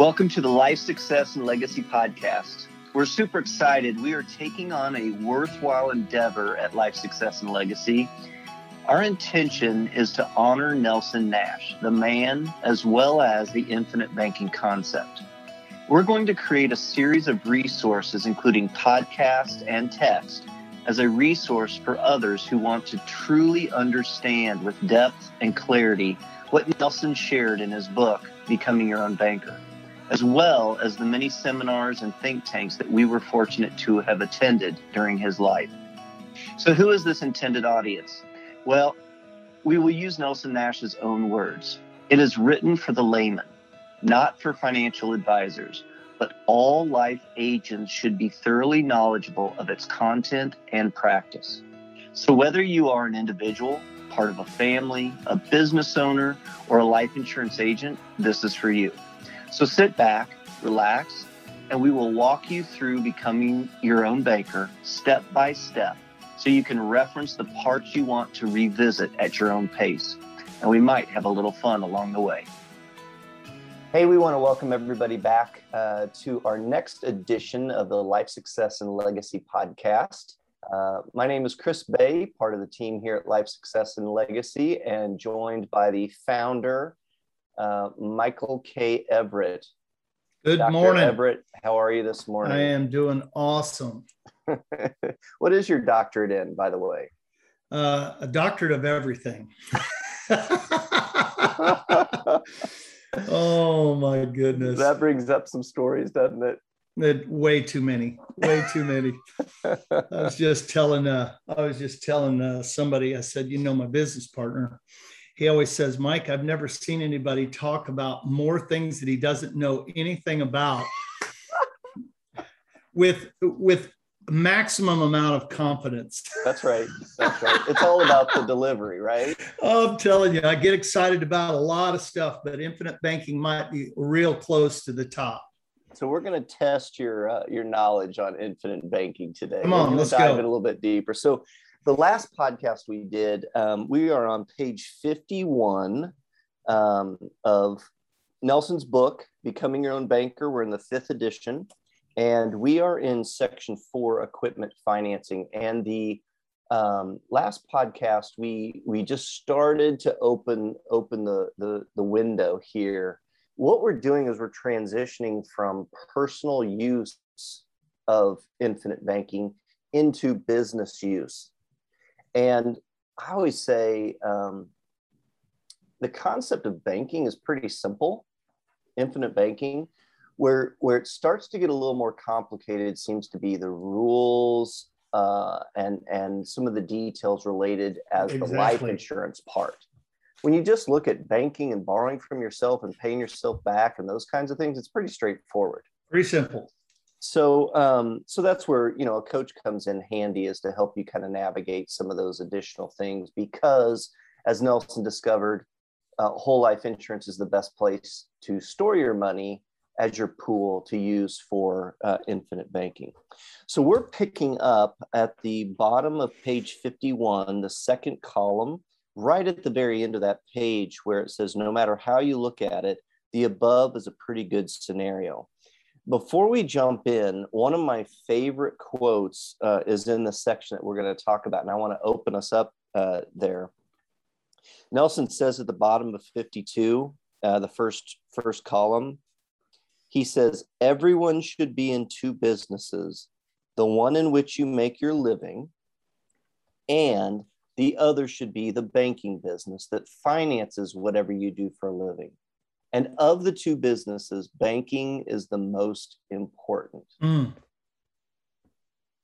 Welcome to the Life Success and Legacy Podcast. We're super excited. We are taking on a worthwhile endeavor at Life Success and Legacy. Our intention is to honor Nelson Nash, the man, as well as the infinite banking concept. We're going to create a series of resources, including podcast and text, as a resource for others who want to truly understand with depth and clarity what Nelson shared in his book, Becoming Your Own Banker, as well as the many seminars and think tanks that we were fortunate to have attended during his life. So, who is this intended audience? Well, we will use Nelson Nash's own words. It is written for the layman, not for financial advisors, but all life agents should be thoroughly knowledgeable of its content and practice. So, whether you are an individual, part of a family, a business owner, or a life insurance agent, this is for you. So, sit back, relax, and we will walk you through becoming your own banker step by step so you can reference the parts you want to revisit at your own pace. And we might have a little fun along the way. Hey, we want to welcome everybody back uh, to our next edition of the Life Success and Legacy podcast. Uh, my name is Chris Bay, part of the team here at Life Success and Legacy, and joined by the founder, uh, Michael K. Everett. Good Dr. morning. Everett, how are you this morning? I am doing awesome. what is your doctorate in, by the way? Uh, a doctorate of everything. oh my goodness. That brings up some stories, doesn't it? It, way too many, way too many. I was just telling, uh, I was just telling uh, somebody. I said, you know, my business partner. He always says, Mike, I've never seen anybody talk about more things that he doesn't know anything about with with maximum amount of confidence. That's right. That's right. It's all about the delivery, right? I'm telling you, I get excited about a lot of stuff, but infinite banking might be real close to the top. So we're going to test your uh, your knowledge on infinite banking today. Come on, let's dive go. in a little bit deeper. So the last podcast we did, um, we are on page 51 um, of Nelson's book, Becoming Your Own Banker. We're in the fifth edition. And we are in section four, equipment financing. And the um, last podcast, we we just started to open open the, the the window here. What we're doing is we're transitioning from personal use of infinite banking into business use. And I always say um, the concept of banking is pretty simple, infinite banking where where it starts to get a little more complicated seems to be the rules uh, and and some of the details related as exactly. the life insurance part. When you just look at banking and borrowing from yourself and paying yourself back and those kinds of things, it's pretty straightforward. Pretty simple. So um, so that's where you know a coach comes in handy is to help you kind of navigate some of those additional things because as Nelson discovered, uh, whole life insurance is the best place to store your money as your pool to use for uh, infinite banking. So we're picking up at the bottom of page 51, the second column, right at the very end of that page where it says, no matter how you look at it, the above is a pretty good scenario. Before we jump in, one of my favorite quotes uh, is in the section that we're going to talk about, and I want to open us up uh, there. Nelson says at the bottom of 52, uh, the first first column, he says everyone should be in two businesses the one in which you make your living and the other should be the banking business that finances whatever you do for a living and of the two businesses banking is the most important. Mm.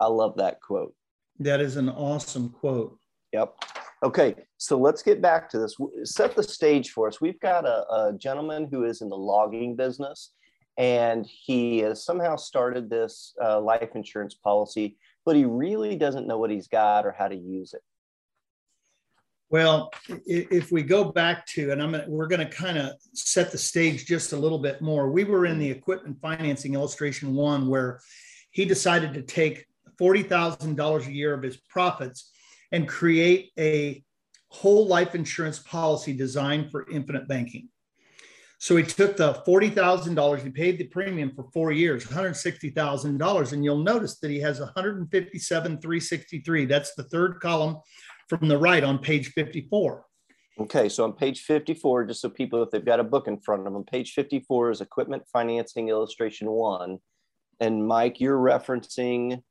i love that quote. That is an awesome quote. Yep. Okay so let's get back to this. Set the stage for us. We've got a, a gentleman who is in the logging business and he has somehow started this uh, life insurance policy, but he really doesn't know what he's got or how to use it. Well, if we go back to, and I'm gonna, we're going to kind of set the stage just a little bit more. We were in the equipment financing illustration one where he decided to take forty thousand dollars a year of his profits and create a whole life insurance policy designed for infinite banking. So he took the $40,000, he paid the premium for four years, $160,000. And you'll notice that he has 157, 363. That's the third column from the right on page 54. Okay, so on page 54, just so people, if they've got a book in front of them, page 54 is equipment financing illustration one. And Mike, you're referencing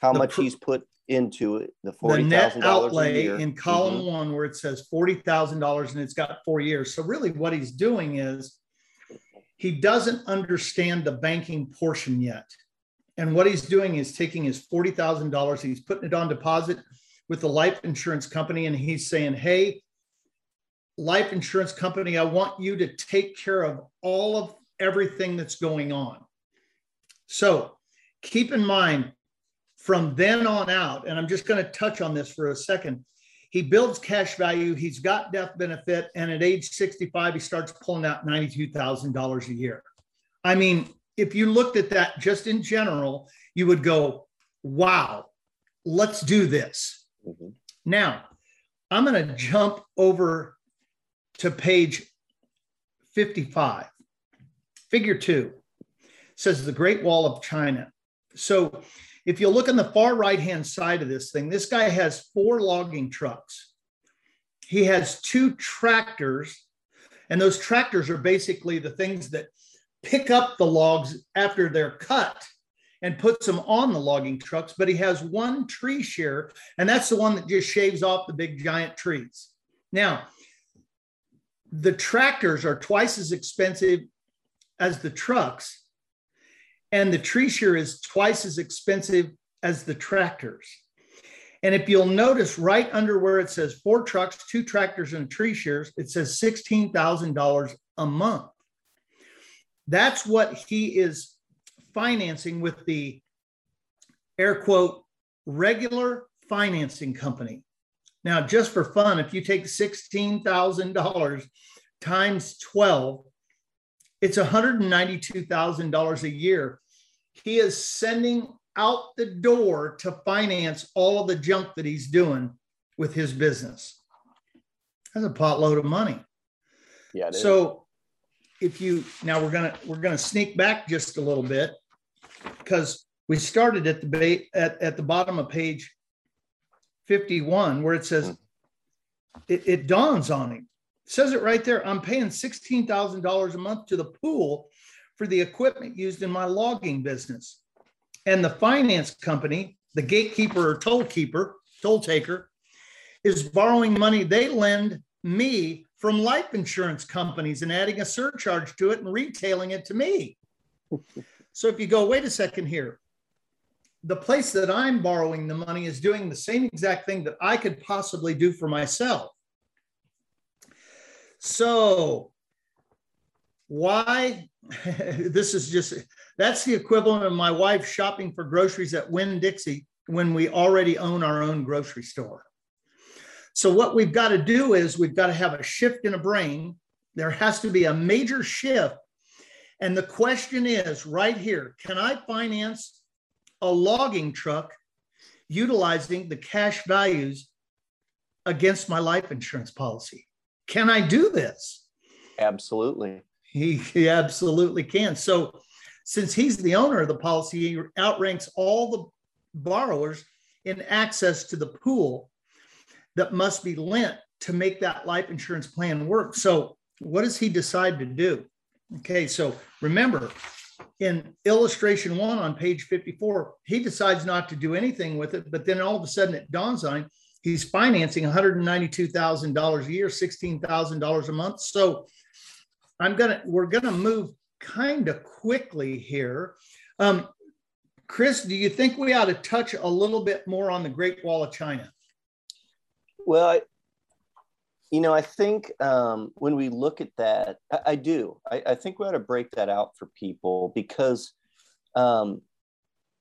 how the much pr- he's put into it, the forty thousand dollars outlay in column mm-hmm. one, where it says forty thousand dollars and it's got four years. So really, what he's doing is he doesn't understand the banking portion yet, and what he's doing is taking his forty thousand dollars, he's putting it on deposit with the life insurance company, and he's saying, "Hey, life insurance company, I want you to take care of all of everything that's going on." So keep in mind from then on out, and I'm just going to touch on this for a second. He builds cash value, he's got death benefit, and at age 65, he starts pulling out $92,000 a year. I mean, if you looked at that just in general, you would go, wow, let's do this. Mm-hmm. Now, I'm going to jump over to page 55. Figure two says the Great Wall of China. So if you look on the far right hand side of this thing, this guy has four logging trucks. He has two tractors, and those tractors are basically the things that pick up the logs after they're cut and puts them on the logging trucks. But he has one tree shear, and that's the one that just shaves off the big giant trees. Now, the tractors are twice as expensive as the trucks and the tree shear is twice as expensive as the tractors. And if you'll notice right under where it says four trucks, two tractors, and tree shears, it says $16,000 a month. That's what he is financing with the air quote regular financing company. Now, just for fun, if you take $16,000 times 12, it's $192,000 a year he is sending out the door to finance all of the junk that he's doing with his business. That's a potload of money. Yeah. so if you now we're gonna we're gonna sneak back just a little bit because we started at the ba- at, at the bottom of page 51 where it says it, it dawns on him. It says it right there. I'm paying $16,000 a month to the pool for the equipment used in my logging business. And the finance company, the gatekeeper or toll keeper, toll taker, is borrowing money they lend me from life insurance companies and adding a surcharge to it and retailing it to me. So if you go, wait a second here, the place that I'm borrowing the money is doing the same exact thing that I could possibly do for myself. So why this is just that's the equivalent of my wife shopping for groceries at Winn Dixie when we already own our own grocery store. So what we've got to do is we've got to have a shift in a brain. There has to be a major shift. And the question is right here, can I finance a logging truck utilizing the cash values against my life insurance policy? Can I do this? Absolutely. He, he absolutely can. So, since he's the owner of the policy, he outranks all the borrowers in access to the pool that must be lent to make that life insurance plan work. So, what does he decide to do? Okay, so remember in illustration one on page 54, he decides not to do anything with it, but then all of a sudden it dawns on him he's financing $192,000 a year, $16,000 a month. So I'm gonna we're gonna move kind of quickly here. Um, Chris, do you think we ought to touch a little bit more on the Great Wall of China? Well, you know, I think um, when we look at that, I, I do. I, I, think we ought to break that out for people because um,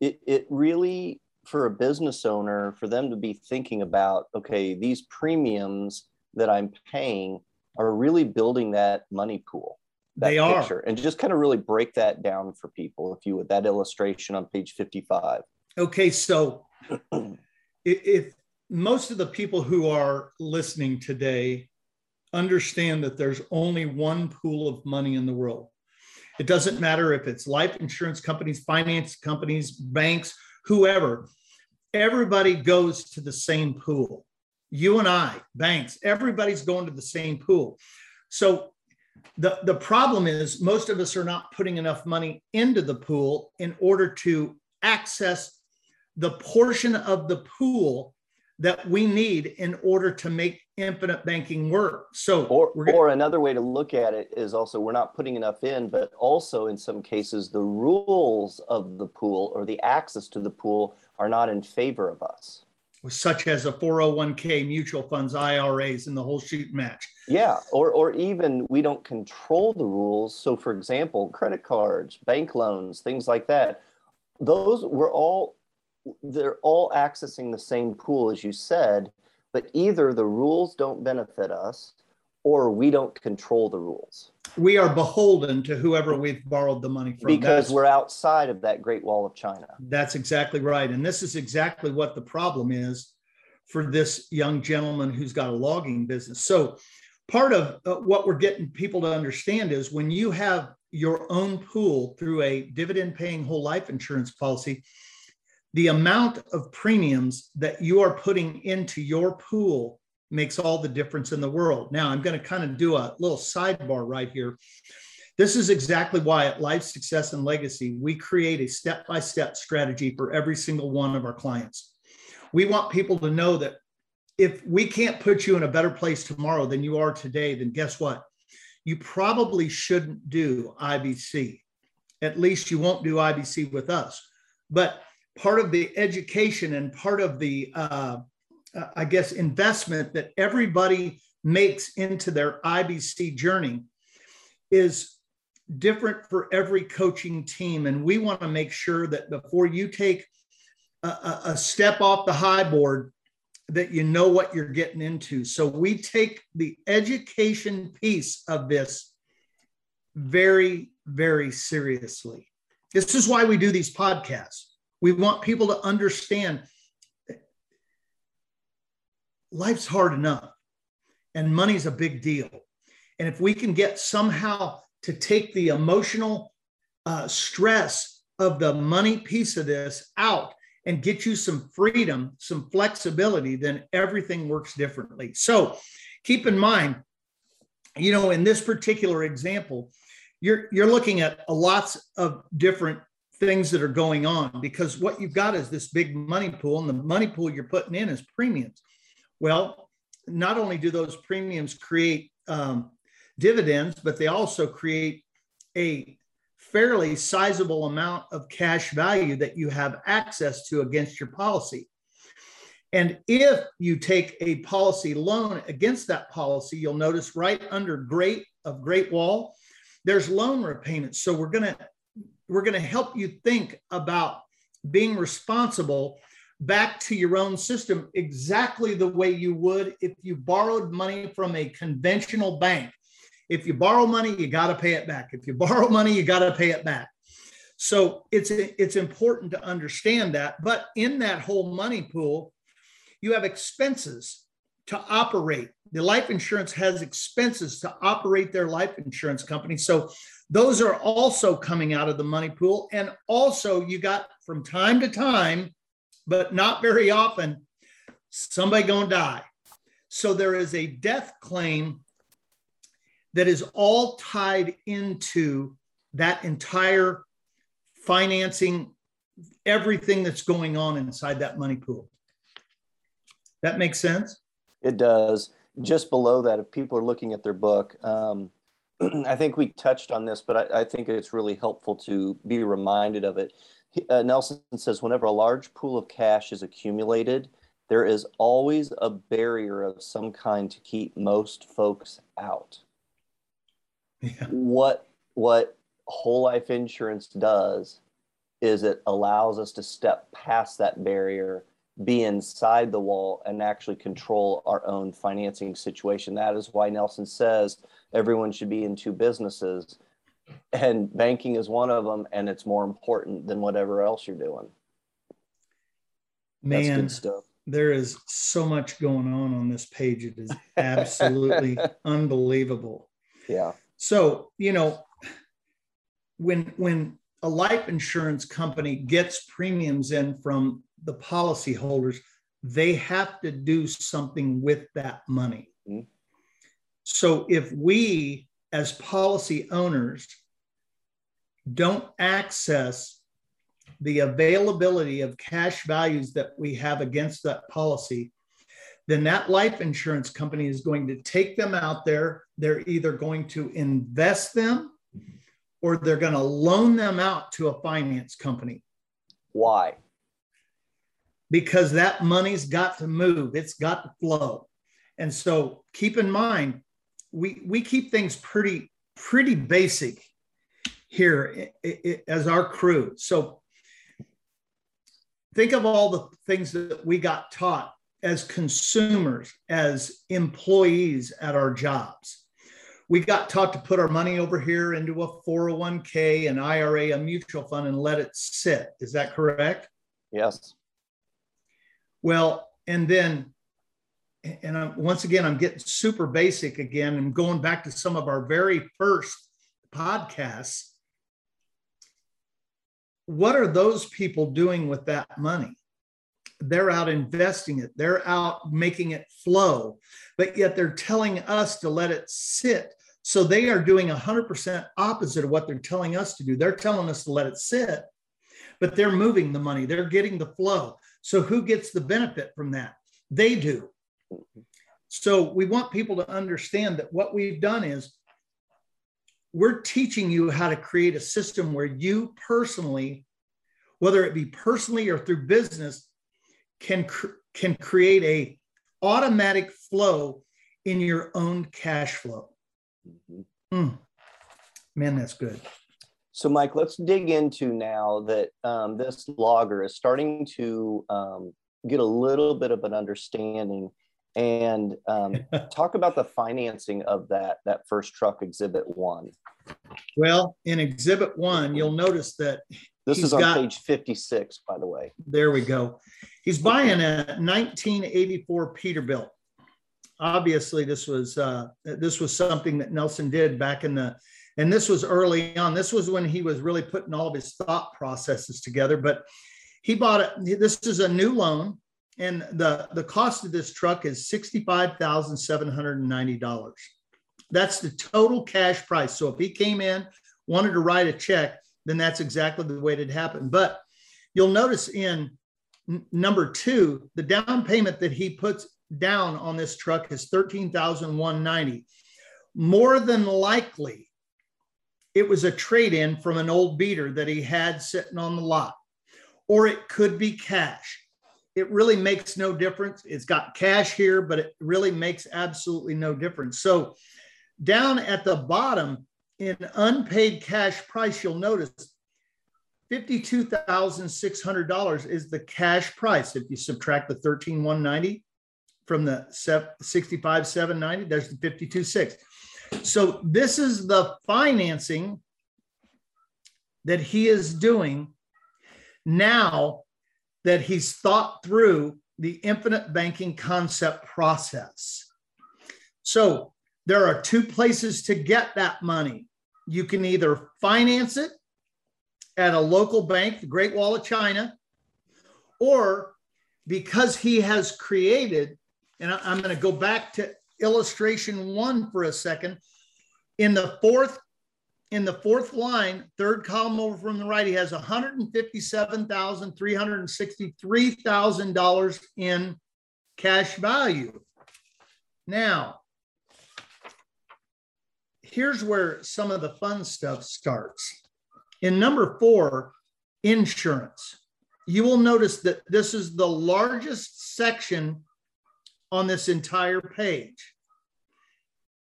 it, it really, for a business owner, for them to be thinking about, okay, these premiums that I'm paying, are really building that money pool. That they picture, are. And just kind of really break that down for people, if you would, that illustration on page 55. Okay. So if most of the people who are listening today understand that there's only one pool of money in the world. It doesn't matter if it's life insurance companies, finance companies, banks, whoever. Everybody goes to the same pool. You and I, banks, everybody's going to the same pool. So the, the problem is most of us are not putting enough money into the pool in order to access the portion of the pool that we need in order to make infinite banking work. So, or, gonna, or another way to look at it is also we're not putting enough in, but also in some cases, the rules of the pool or the access to the pool are not in favor of us. Such as a 401k, mutual funds, IRAs, and the whole shoot match. Yeah, or, or even we don't control the rules. So, for example, credit cards, bank loans, things like that, those were all they're all accessing the same pool as you said but either the rules don't benefit us or we don't control the rules. We are beholden to whoever we've borrowed the money from. Because that's, we're outside of that great wall of china. That's exactly right. And this is exactly what the problem is for this young gentleman who's got a logging business. So part of uh, what we're getting people to understand is when you have your own pool through a dividend paying whole life insurance policy the amount of premiums that you are putting into your pool makes all the difference in the world. Now, I'm going to kind of do a little sidebar right here. This is exactly why at Life Success and Legacy, we create a step by step strategy for every single one of our clients. We want people to know that if we can't put you in a better place tomorrow than you are today, then guess what? You probably shouldn't do IBC. At least you won't do IBC with us. But part of the education and part of the, uh, uh I guess, investment that everybody makes into their IBC journey is different for every coaching team. And we want to make sure that before you take a, a, step off the high board, that you know what you're getting into. So we take the education piece of this very, very seriously. This is why we do these podcasts. We want people to understand life's hard enough and money's a big deal. And if we can get somehow to take the emotional uh, stress of the money piece of this out and get you some freedom, some flexibility, then everything works differently. So keep in mind, you know, in this particular example, you're you're looking at lots of different things that are going on because what you've got is this big money pool and the money pool you're putting in is premiums. Well not only do those premiums create um, dividends but they also create a fairly sizable amount of cash value that you have access to against your policy. And if you take a policy loan against that policy you'll notice right under great of great wall there's loan repayments. So we're going to we're going to help you think about being responsible back to your own system exactly the way you would if you borrowed money from a conventional bank. If you borrow money, you got to pay it back. If you borrow money, you got to pay it back. So it's it's important to understand that. But in that whole money pool, you have expenses to operate. The life insurance has expenses to operate their life insurance company. So those are also coming out of the money pool. And also, you got from time to time, but not very often, somebody to die. So there is a death claim that is all tied into that entire financing, everything that's going on inside that money pool. That makes sense? It does. Just below that, if people are looking at their book, um, I think we touched on this, but I, I, think it's really helpful to be reminded of it. Uh, Nelson says, whenever a large pool of cash is accumulated, there is always a barrier of some kind to keep most folks out. Yeah. What what whole life insurance does is it allows us to step past that barrier be inside the wall and actually control our own financing situation. That is why Nelson says everyone should be in two businesses, and banking is one of them, and it's more important than whatever else you're doing. Man, there is so much going on on this page. It is absolutely unbelievable. Yeah. So, you know, when when a life insurance company gets premiums in from the policyholders, they have to do something with that money. Mm-hmm. So if we as policy owners don't access the availability of cash values that we have against that policy, then that life insurance company is going to take them out there. They're either going to invest them or they're going to loan them out to a finance company. Why? Because that money's got to move, it's got to flow. And so keep in mind, we, we keep things pretty, pretty basic here as our crew. So think of all the things that we got taught as consumers, as employees at our jobs. We got taught to put our money over here into a 401k, an IRA, a mutual fund, and let it sit. Is that correct? Yes. Well, and then, and I'm, once again, I'm getting super basic again and going back to some of our very first podcasts what are those people doing with that money? They're out investing it, they're out making it flow, but yet they're telling us to let it sit. So they are doing 100% opposite of what they're telling us to do. They're telling us to let it sit, but they're moving the money, they're getting the flow. So who gets the benefit from that? They do. So we want people to understand that what we've done is we're teaching you how to create a system where you personally, whether it be personally or through business, can cr- can create a automatic flow in your own cash flow. Mm. Man, that's good. So, Mike, let's dig into now that um, this logger is starting to um, get a little bit of an understanding and um, talk about the financing of that that first truck exhibit one. Well in exhibit one you'll notice that this is on got, page 56 by the way. There we go. He's buying a 1984 peterbilt. Obviously this was uh, this was something that nelson did back in the and this was early on this was when he was really putting all of his thought processes together but he bought it this is a new loan and the, the cost of this truck is $65,790. That's the total cash price. So if he came in, wanted to write a check, then that's exactly the way it happened. But you'll notice in number two, the down payment that he puts down on this truck is 13,190. More than likely, it was a trade in from an old beater that he had sitting on the lot, or it could be cash it really makes no difference. It's got cash here, but it really makes absolutely no difference. So down at the bottom in unpaid cash price, you'll notice $52,600 is the cash price. If you subtract the 13,190 from the 65,790, there's the 52,6. So this is the financing that he is doing now that he's thought through the infinite banking concept process. So there are two places to get that money. You can either finance it at a local bank, the Great Wall of China, or because he has created, and I'm going to go back to illustration one for a second. In the fourth in the fourth line, third column over from the right, he has $157,363,000 in cash value. Now, here's where some of the fun stuff starts. In number four, insurance. You will notice that this is the largest section on this entire page.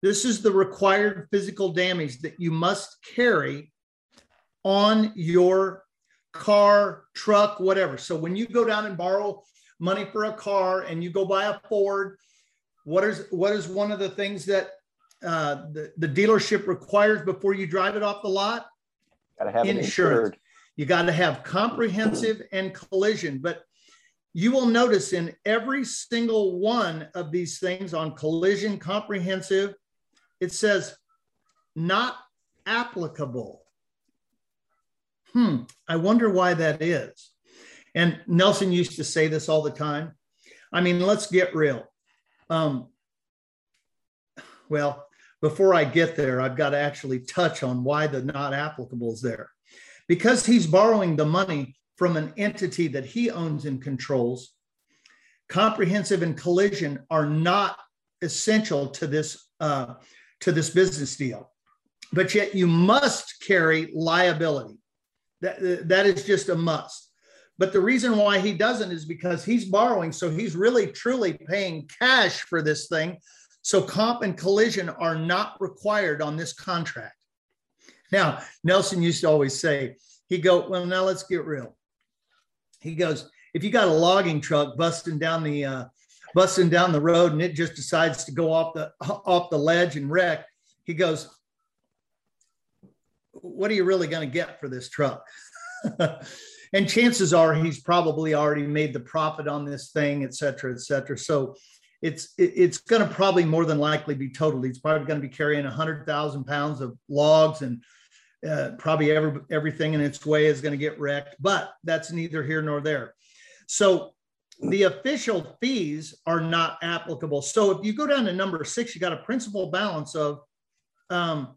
This is the required physical damage that you must carry on your car, truck, whatever. So when you go down and borrow money for a car and you go buy a Ford, what is what is one of the things that uh, the, the dealership requires before you drive it off the lot? Got to have insurance. You got to have comprehensive and collision. But you will notice in every single one of these things on collision comprehensive, it says not applicable. Hmm, I wonder why that is. And Nelson used to say this all the time. I mean, let's get real. Um, well, before I get there, I've got to actually touch on why the not applicable is there. Because he's borrowing the money from an entity that he owns and controls, comprehensive and collision are not essential to this uh, to this business deal. But yet you must carry liability. That, that is just a must. But the reason why he doesn't is because he's borrowing. So he's really truly paying cash for this thing. So comp and collision are not required on this contract. Now, Nelson used to always say, he go, well, now let's get real. He goes, if you got a logging truck busting down the uh, busting down the road and it just decides to go off the off the ledge and wreck, he goes, what are you really going to get for this truck? and chances are he's probably already made the profit on this thing, et cetera, et cetera. So it's it's going to probably more than likely be totaled. He's probably going to be carrying a hundred thousand pounds of logs and uh, probably every, everything in its way is going to get wrecked. But that's neither here nor there. So the official fees are not applicable. So if you go down to number six, you got a principal balance of um,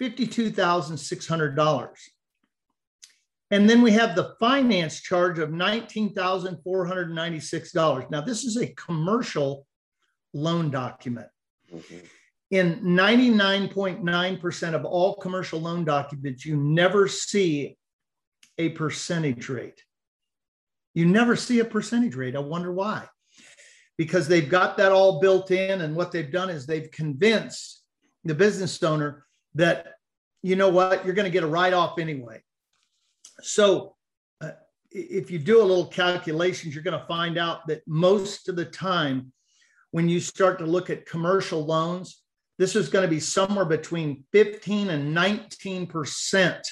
$52,600. And then we have the finance charge of $19,496. Now, this is a commercial loan document. Mm-hmm. In 99.9% of all commercial loan documents, you never see a percentage rate. You never see a percentage rate. I wonder why. Because they've got that all built in, and what they've done is they've convinced the business owner that, you know what, you're going to get a write off anyway. So uh, if you do a little calculations, you're going to find out that most of the time, when you start to look at commercial loans, this is going to be somewhere between 15 and 19 percent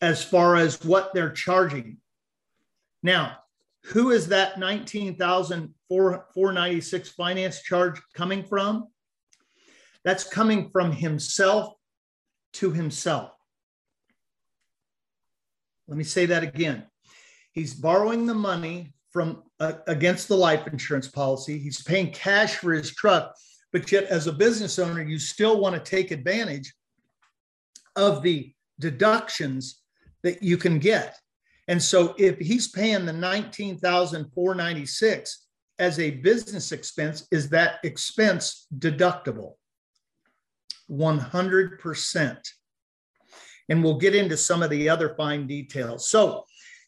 as far as what they're charging. Now, who is that 19,496 finance charge coming from? That's coming from himself to himself. Let me say that again. He's borrowing the money from uh, against the life insurance policy. He's paying cash for his truck, but yet as a business owner, you still want to take advantage of the deductions that you can get. And so if he's paying the 19,496 as a business expense, is that expense deductible? 100% and we'll get into some of the other fine details. So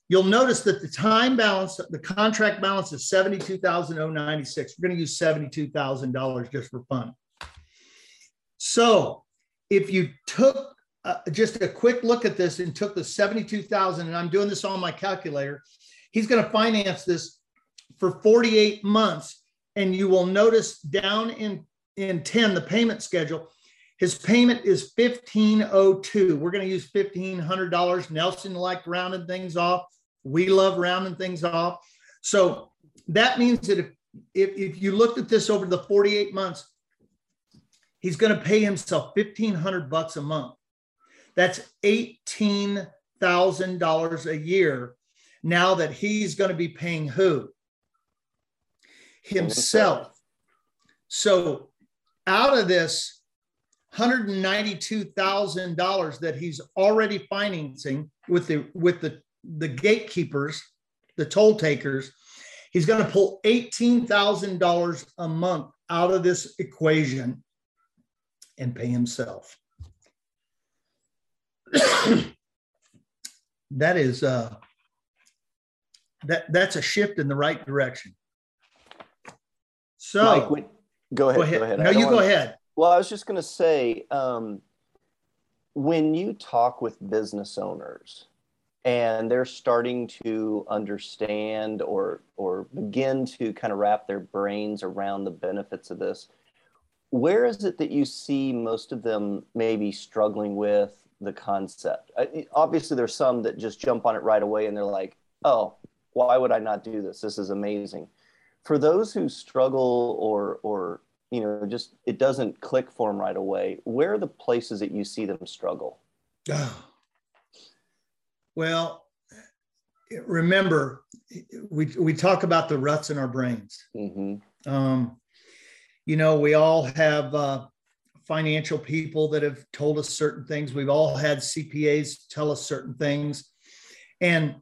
you'll notice that the time balance, the contract balance is 72,096. We're going to use $72,000 just for fun. So if you took uh, just a quick look at this and took the 72,000 and I'm doing this on my calculator, he's going to finance this for 48 months and you will notice down in in 10 the payment schedule his payment is fifteen oh two. We're going to use fifteen hundred dollars. Nelson liked rounding things off. We love rounding things off. So that means that if, if if you looked at this over the forty eight months, he's going to pay himself fifteen hundred bucks a month. That's eighteen thousand dollars a year. Now that he's going to be paying who? Himself. So out of this $192,000 that he's already financing with the with the the gatekeepers, the toll takers. He's going to pull $18,000 a month out of this equation and pay himself. that is uh that that's a shift in the right direction. So Mike, go ahead. Go ahead. Go ahead. No, you go ahead. Well, I was just going to say um, when you talk with business owners and they're starting to understand or or begin to kind of wrap their brains around the benefits of this, where is it that you see most of them maybe struggling with the concept? Obviously, there's some that just jump on it right away and they're like, "Oh, why would I not do this? This is amazing. For those who struggle or or you know just it doesn't click for them right away, where are the places that you see them struggle? Oh. Well, remember, we we talk about the ruts in our brains. Mm-hmm. Um, you know, we all have uh, financial people that have told us certain things. We've all had CPAs tell us certain things, and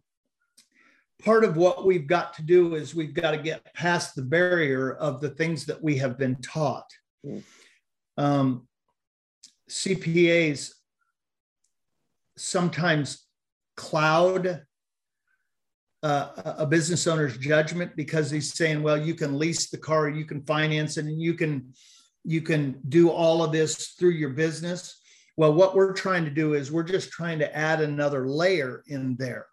part of what we've got to do is we've got to get past the barrier of the things that we have been taught. Mm. Um, CPAs sometimes cloud uh, a business owner's judgment because he's saying, well, you can lease the car, you can finance it, and you can you can do all of this through your business. Well, what we're trying to do is we're just trying to add another layer in there.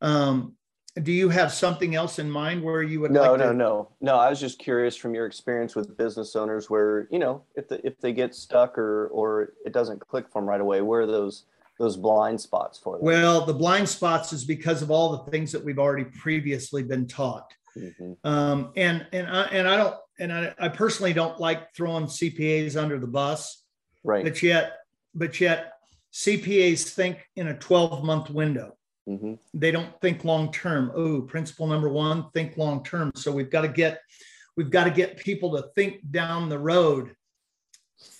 Um, do you have something else in mind where you would? No, like no, to- no, no. I was just curious from your experience with business owners, where you know if the, if they get stuck or or it doesn't click for them right away, where are those those blind spots for them? Well, the blind spots is because of all the things that we've already previously been taught. Mm-hmm. Um, and and I, and I don't and I, I personally don't like throwing CPAs under the bus. Right. But yet, but yet, CPAs think in a 12 month window. Mm-hmm. They don't think long term. Oh, principle number one, think long term. So we've got to get we've got to get people to think down the road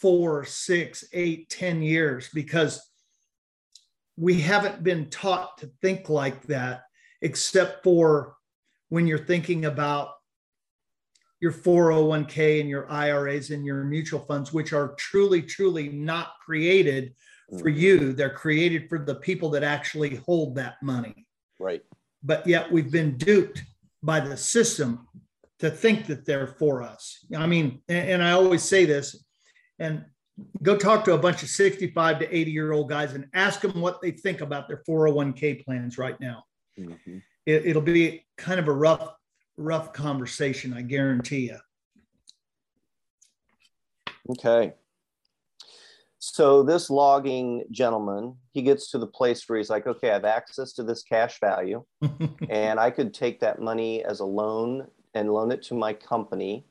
four, six, eight, ten years because we haven't been taught to think like that, except for when you're thinking about your 401k and your IRAs and your mutual funds, which are truly, truly not created for mm-hmm. you. They're created for the people that actually hold that money. Right. But yet we've been duped by the system to think that they're for us. I mean, and, and I always say this, and go talk to a bunch of 65 to 80 year old guys and ask them what they think about their 401k plans right now. Mm-hmm. It, will be kind of a rough, rough conversation, I guarantee you. Okay. So this logging gentleman, he gets to the place where he's like, okay, I have access to this cash value, and I could take that money as a loan and loan it to my company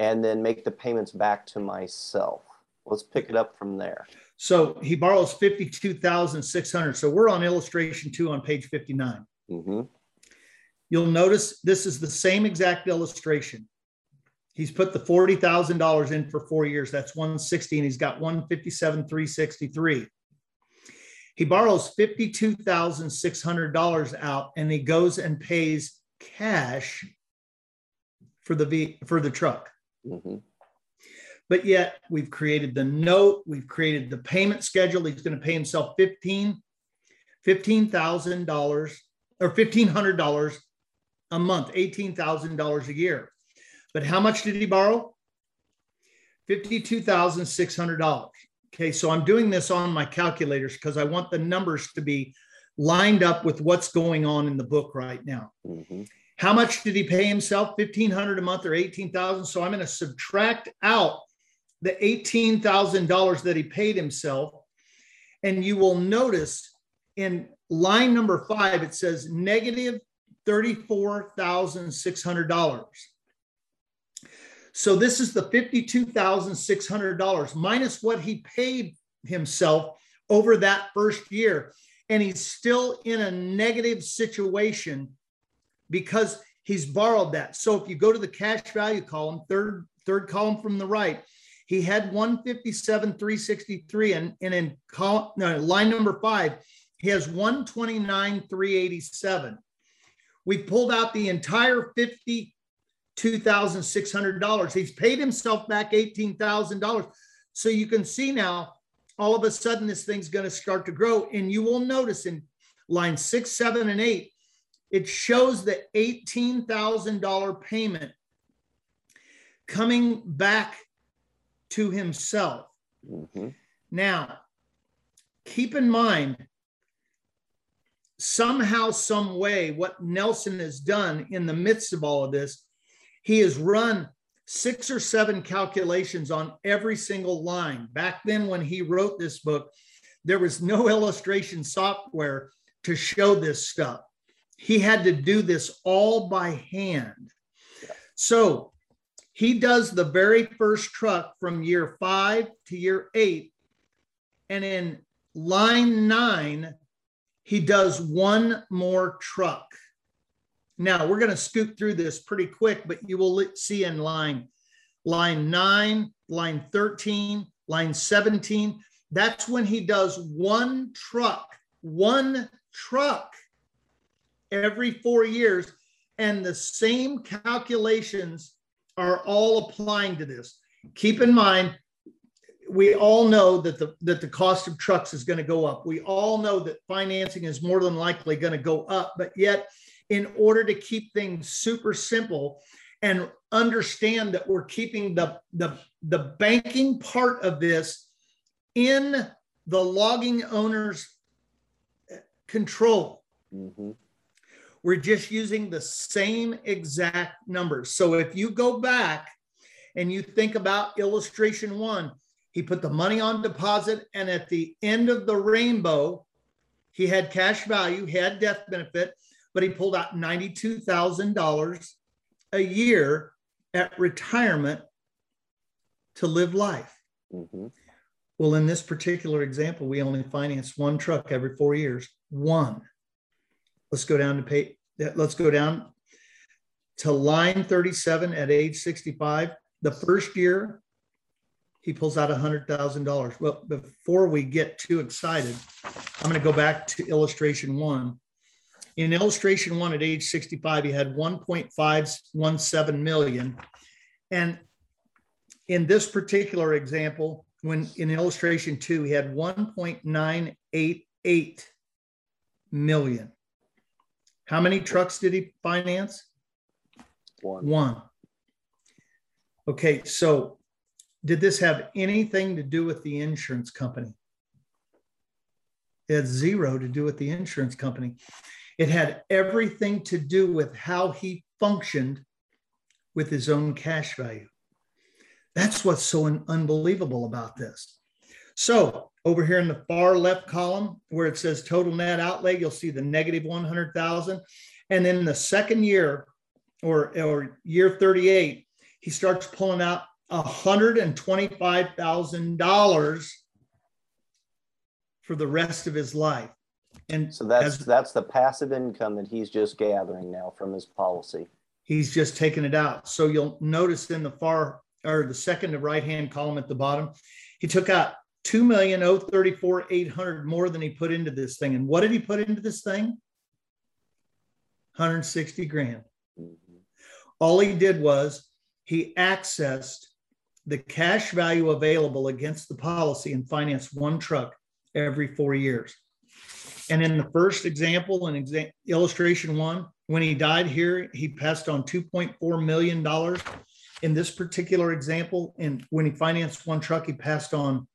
and then make the payments back to myself let's pick it up from there. So he borrows 52,600. So we're on illustration two on page 59. Mm-hmm. You'll notice this is the same exact illustration. He's put the $40,000 in for four years. That's 160, and he's got 157, 363. He borrows $52,600 out and he goes and pays cash for the v, for the truck. Mm-hmm. But yet we've created the note, we've created the payment schedule. He's going to pay himself 15 $15,000 or $1,500 a month, $18,000 a year. But how much did he borrow? $52,600. Okay, so I'm doing this on my calculators because I want the numbers to be lined up with what's going on in the book right now. Mm-hmm. How much did he pay himself? 1500 a month or 18,000. So I'm going to subtract out the $18,000 that he paid himself. And you will notice in line number five, it says negative $34,600. So this is the $52,600 minus what he paid himself over that first year. And he's still in a negative situation because he's borrowed that. So if you go to the cash value column, third, third column from the right, he had 157, 363, and, and in column, no, line number five, he has 129, 387. We pulled out the entire $52,600. He's paid himself back $18,000. So you can see now, all of a sudden, this thing's going to start to grow. And you will notice in line six, seven, and eight, it shows the $18,000 payment coming back to himself. Mm-hmm. Now, keep in mind, somehow, some way, what Nelson has done in the midst of all of this, he has run six or seven calculations on every single line. Back then, when he wrote this book, there was no illustration software to show this stuff. he had to do this all by hand. So he does the very first truck from year five to year eight. And in line nine, he does one more truck. Now we're going to scoot through this pretty quick, but you will see in line line 9, line 13, line 17, that's when he does one truck, one truck every 4 years and the same calculations are all applying to this. Keep in mind we all know that the that the cost of trucks is going to go up. We all know that financing is more than likely going to go up, but yet in order to keep things super simple and understand that we're keeping the the the banking part of this in the logging owner's control. Mm-hmm. We're just using the same exact numbers. So if you go back and you think about illustration one, he put the money on deposit, and at the end of the rainbow, he had cash value, he had death benefit, but he pulled out $92,000 a year at retirement to live life. Mm-hmm. Well, in this particular example, we only finance one truck every four years. One. Let's go down to pay. Let's go down to line 37 at age 65. The first year, he pulls out $100,000. Well, before we get too excited, I'm going to go back to illustration one. In illustration one at age 65, he had 1.517 million. And in this particular example, when in illustration two, he had 1.988 million. How many trucks did he finance? One. One. Okay, so did this have anything to do with the insurance company? It had zero to do with the insurance company. It had everything to do with how he functioned with his own cash value. That's what's so unbelievable about this. So, over here in the far left column where it says total net outlay, you'll see the negative 100,000. And then the second year or, or year 38, he starts pulling out $125,000 for the rest of his life. And so that's as, that's the passive income that he's just gathering now from his policy. He's just taking it out. So you'll notice in the far or the second to right hand column at the bottom, he took out two million oh thirty four eight hundred more than he put into this thing. And what did he put into this thing? 160 grand. Mm-hmm. All he did was he accessed the cash value available against the policy and finance one truck every four years. And in the first example, in exa- illustration one, when he died here, he passed on $2.4 million. In this particular example, and when he financed one truck, he passed on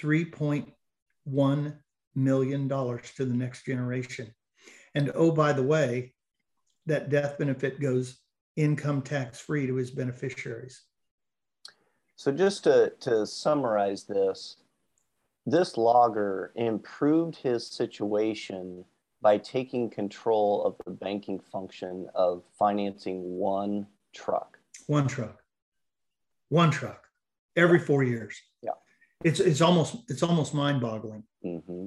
$3.1 million to the next generation. And oh, by the way, that death benefit goes income tax free to his beneficiaries. So just to, to summarize this, this logger improved his situation by taking control of the banking function of financing one truck. One truck. One truck every four years. It's, it's almost it's almost mind-boggling. Mm-hmm.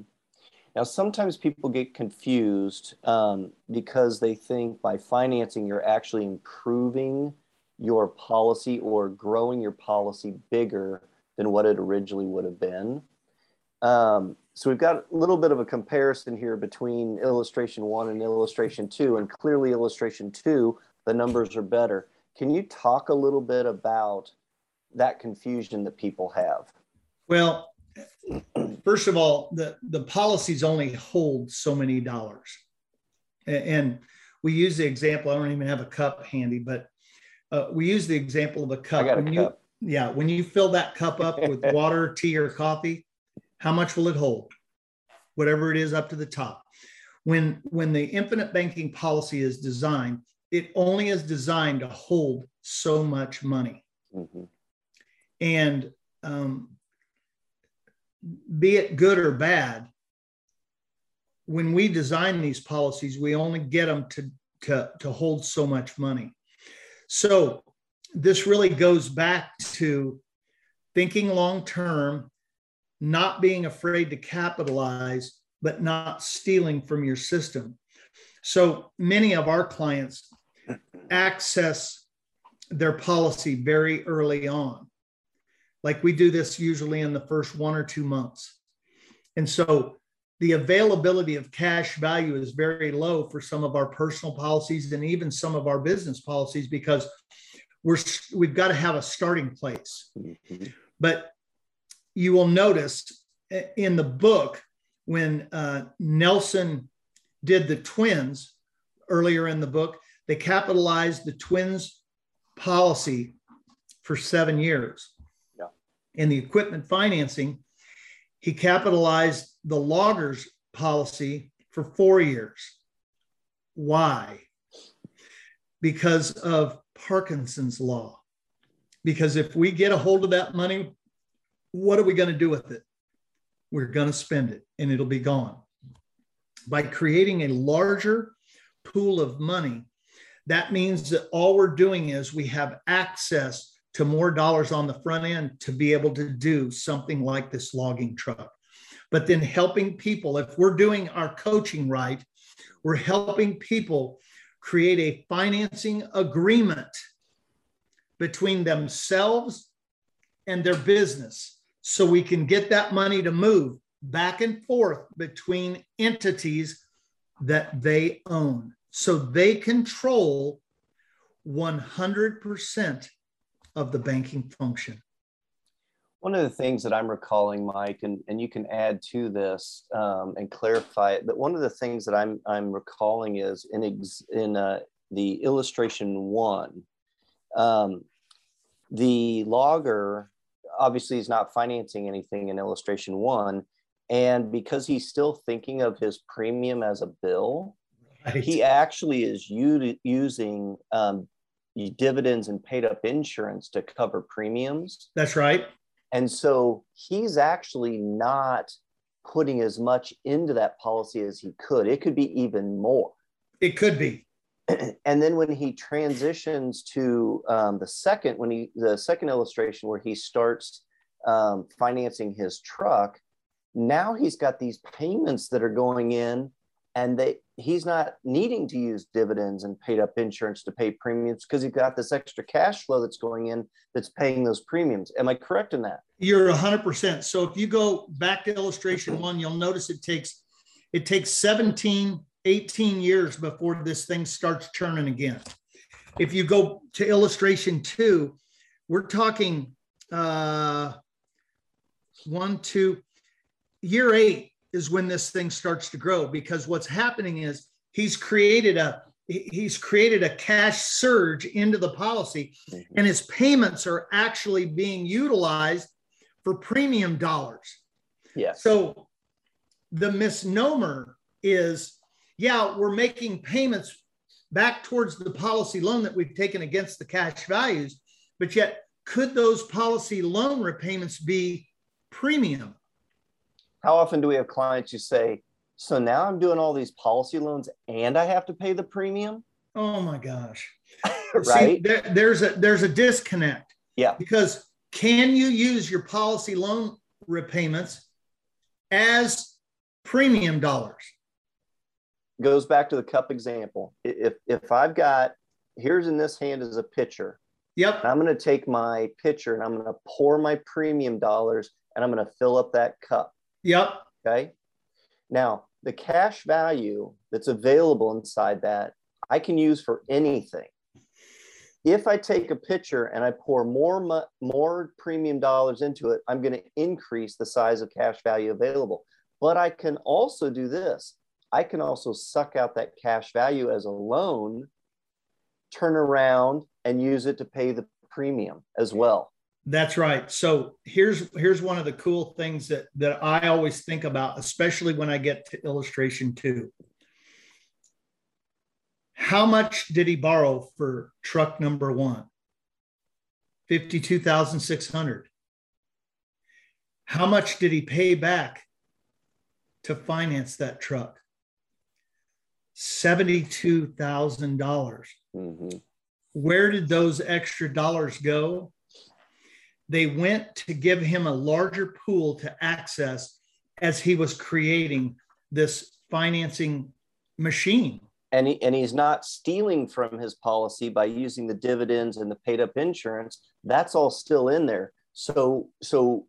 Now, sometimes people get confused um, because they think by financing you're actually improving your policy or growing your policy bigger than what it originally would have been. Um, so we've got a little bit of a comparison here between illustration one and illustration two, and clearly illustration two, the numbers are better. Can you talk a little bit about that confusion that people have? Well, first of all, the, the policies only hold so many dollars. And we use the example, I don't even have a cup handy, but uh, we use the example of a cup. I got a when cup. You, yeah, when you fill that cup up with water, tea, or coffee, how much will it hold? Whatever it is up to the top. When when the infinite banking policy is designed, it only is designed to hold so much money. Mm-hmm. And um, be it good or bad, when we design these policies, we only get them to, to, to hold so much money. So this really goes back to thinking long term, not being afraid to capitalize, but not stealing from your system. So many of our clients access their policy very early on. Like we do this usually in the first one or two months. And so the availability of cash value is very low for some of our personal policies and even some of our business policies because we're we've got to have a starting place. Mm-hmm. But you will notice in the book when uh, Nelson did the twins earlier in the book, they capitalized the twins policy for seven years. In the equipment financing, he capitalized the loggers policy for four years. Why? Because of Parkinson's law. Because if we get a hold of that money, what are we going to do with it? We're going to spend it and it'll be gone. By creating a larger pool of money, that means that all we're doing is we have access to more dollars on the front end to be able to do something like this logging truck. But then helping people, if we're doing our coaching right, we're helping people create a financing agreement between themselves and their business so we can get that money to move back and forth between entities that they own. So they control 100% of the banking function. One of the things that I'm recalling, Mike, and, and you can add to this um, and clarify it, but one of the things that I'm, I'm recalling is in, ex, in uh, the illustration one, um, the logger obviously is not financing anything in illustration one. And because he's still thinking of his premium as a bill, right. he actually is u- using um, dividends and paid up insurance to cover premiums. That's right. And so he's actually not putting as much into that policy as he could. It could be even more. It could be. And then when he transitions to um, the second, when he the second illustration where he starts um, financing his truck, now he's got these payments that are going in and they he's not needing to use dividends and paid up insurance to pay premiums because he's got this extra cash flow that's going in that's paying those premiums. Am i correct in that? You're 100% so if you go back to illustration one you'll notice it takes it takes 17 18 years before this thing starts churning again. If you go to illustration two we're talking uh one two year eight is when this thing starts to grow because what's happening is he's created a he's created a cash surge into the policy mm-hmm. and his payments are actually being utilized for premium dollars. Yeah. So the misnomer is yeah, we're making payments back towards the policy loan that we've taken against the cash values, but yet could those policy loan repayments be premium? How often do we have clients who say, so now I'm doing all these policy loans and I have to pay the premium? Oh my gosh. right. See, there, there's a there's a disconnect. Yeah. Because can you use your policy loan repayments as premium dollars? Goes back to the cup example. If if I've got here's in this hand is a pitcher. Yep. I'm going to take my pitcher and I'm going to pour my premium dollars and I'm going to fill up that cup. Yep. Okay. Now, the cash value that's available inside that, I can use for anything. If I take a picture and I pour more more premium dollars into it, I'm going to increase the size of cash value available. But I can also do this. I can also suck out that cash value as a loan, turn around and use it to pay the premium as well. That's right. So here's here's one of the cool things that that I always think about, especially when I get to illustration two. How much did he borrow for truck number one? 52,600. How much did he pay back to finance that truck? 72,000. dollars Mm-hmm. Where did those extra dollars go? They went to give him a larger pool to access as he was creating this financing machine. And, he, and he's not stealing from his policy by using the dividends and the paid up insurance. That's all still in there. So, so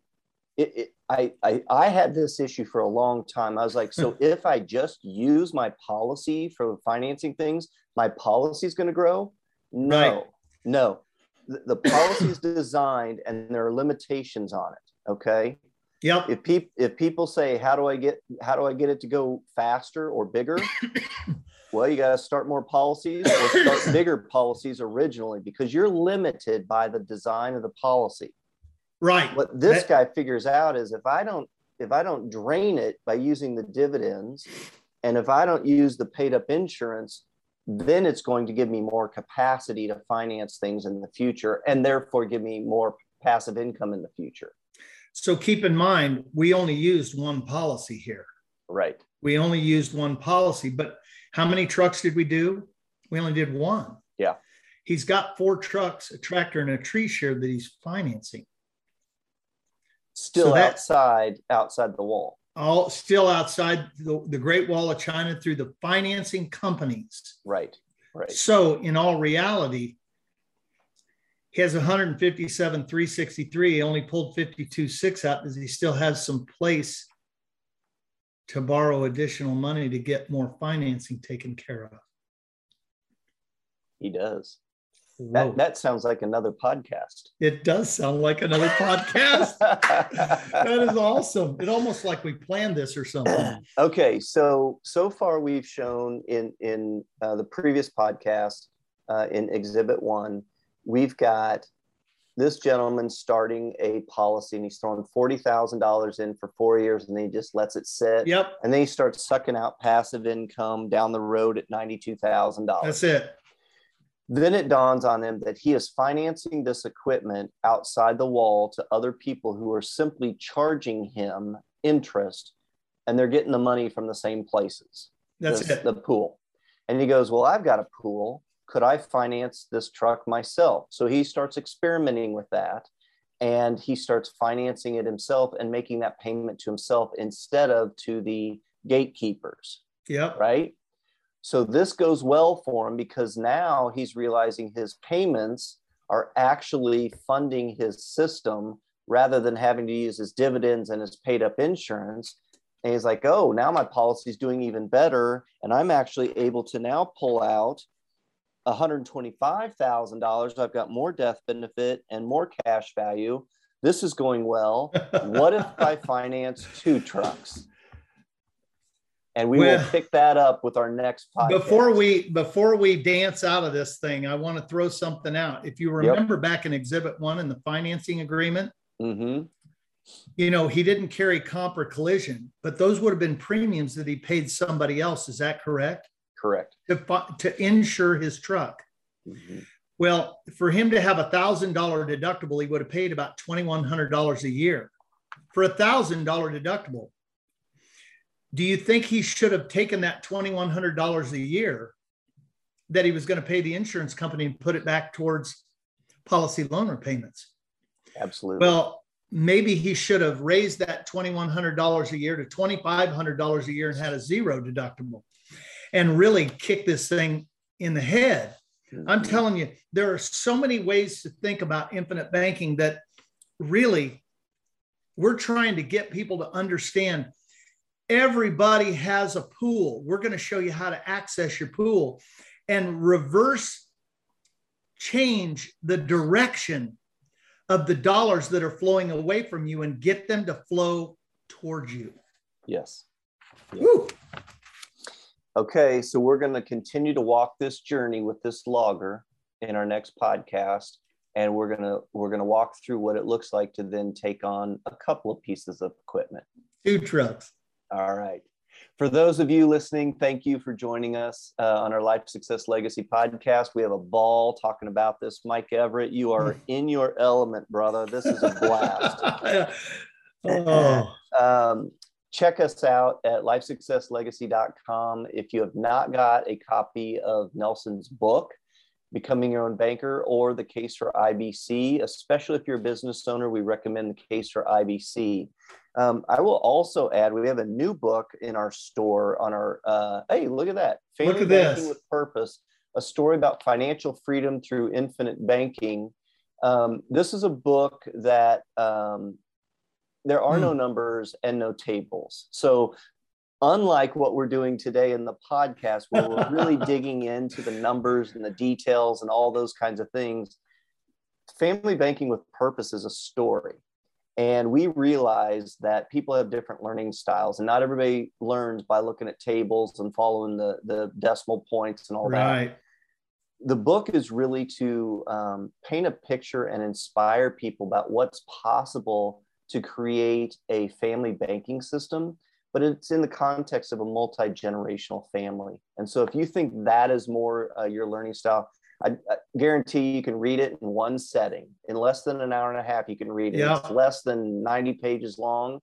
it, it, I, I, I had this issue for a long time. I was like, so if I just use my policy for financing things, my policy is going to grow. No, Right. no. The, policy is designed and there are limitations on it. Okay. Yep. If people if people say, how do I get how do I get it to go faster or bigger? well, you got to start more policies or start bigger policies originally because you're limited by the design of the policy Right. what this That- guy figures out is if i don't if i don't drain it by using the dividends and if i don't use the paid up insurance then it's going to give me more capacity to finance things in the future and therefore give me more passive income in the future So keep in mind, we only used one policy here. right We only used one policy, but how many trucks did we do? We only did one. Yeah. He's got four trucks, a tractor, and a tree shear that he's financing. still So outside outside the wall All still outside the, the Great Wall of China through the financing companies. right right So in all reality, he has 157, 363. He only pulled 52, six out because he still has some place to borrow additional money to get more financing taken care of. he does That, that sounds like another podcast it does sound like another podcast. that is awesome. It almost like we planned this or something. okay so so far we've shown in in uh, the previous podcast uh, in exhibit one we've got this gentleman starting a policy and he's throwing $40000 in for four years and then he just lets it sit Yep, and then he starts sucking out passive income down the road at $92000 that's it. Then it dawns on him that he is financing this equipment outside the wall to other people who are simply charging him interest and they're getting the money from the same places That's the, it. the pool and he goes well i've got a pool could i finance this truck myself so he starts experimenting with that and he starts financing it himself and making that payment to himself instead of to the gatekeepers Yeah. right? So this goes well for him because now he's realizing his payments are actually funding his system rather than having to use his dividends and his paid up insurance. And he's like, oh, now my policy is doing even better. And I'm actually able to now pull out $125,000. I've got more death benefit and more cash value. This is going well. What if I finance two trucks? And we will pick that up with our next podcast. before we before we dance out of this thing, I want to throw something out. If you remember back in Exhibit One in the financing agreement, Mhm. you know he didn't carry comp or collision, but those would have been premiums that he paid somebody else. Is that correct? correct. To to insure his truck. Mhm. Well, for him to have a thousand dollar deductible, he would have paid about twenty one hundred dollars a year for a thousand dollar deductible. Do you think he should have taken that twenty one hundred dollars a year that he was going to pay the insurance company and put it back towards policy loan repayments? Absolutely. Well, maybe he should have raised that twenty one hundred dollars a year to twenty five hundred dollars a year and had a zero deductible, and really kick this thing in the head. I'm Mhm. telling you, there are so many ways to think about infinite banking that really we're trying to get people to understand everybody has a pool. We're going to show you how to access your pool and reverse change the direction of the dollars that are flowing away from you and get them to flow towards you. yes. Woo. Okay, so we're going to continue to walk this journey with this logger in our next podcast, and we're gonna we're gonna walk through what it looks like to then take on a couple of pieces of equipment. Two trucks. All right. For those of you listening, thank you for joining us uh, on our Life Success Legacy podcast. We have a ball talking about this. Mike Everett, you are in your element, brother. This is a blast. oh, um, check us out at lifesuccesslegacy.com. If you have not got a copy of Nelson's book, Becoming Your Own Banker, or the case for IBC, especially if you're a business owner, we recommend the case for IBC. Um, I will also add we have a new book in our store on our. Uh, hey, look at that! Family look at Banking this. with Purpose, a story about financial freedom through infinite banking. Um, this is a book that um, there are no hmm. numbers and no tables. So, unlike what we're doing today in the podcast, where we're really digging into the numbers and the details and all those kinds of things, family banking with purpose is a story. And we realize that people have different learning styles, and not everybody learns by looking at tables and following the, the decimal points and all right. that. The book is really to um, paint a picture and inspire people about what's possible to create a family banking system, but it's in the context of a multi generational family. And so, if you think that is more uh, your learning style, I, I, guarantee you can read it in one setting. In less than an hour and a half, you can read it. Yeah. It's less than 90 pages long.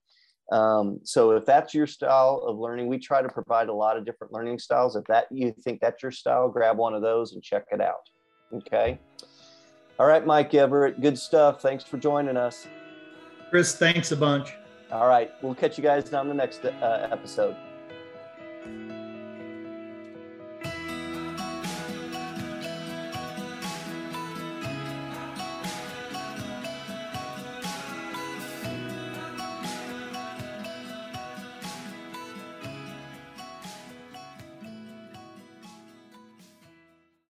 Um, so if that's your style of learning, we try to provide a lot of different learning styles. If that you think that's your style, grab one of those and check it out. Okay. All right, Mike Everett, good stuff. Thanks for joining us. Chris, thanks a bunch. All right. We'll catch you guys on the next uh, episode.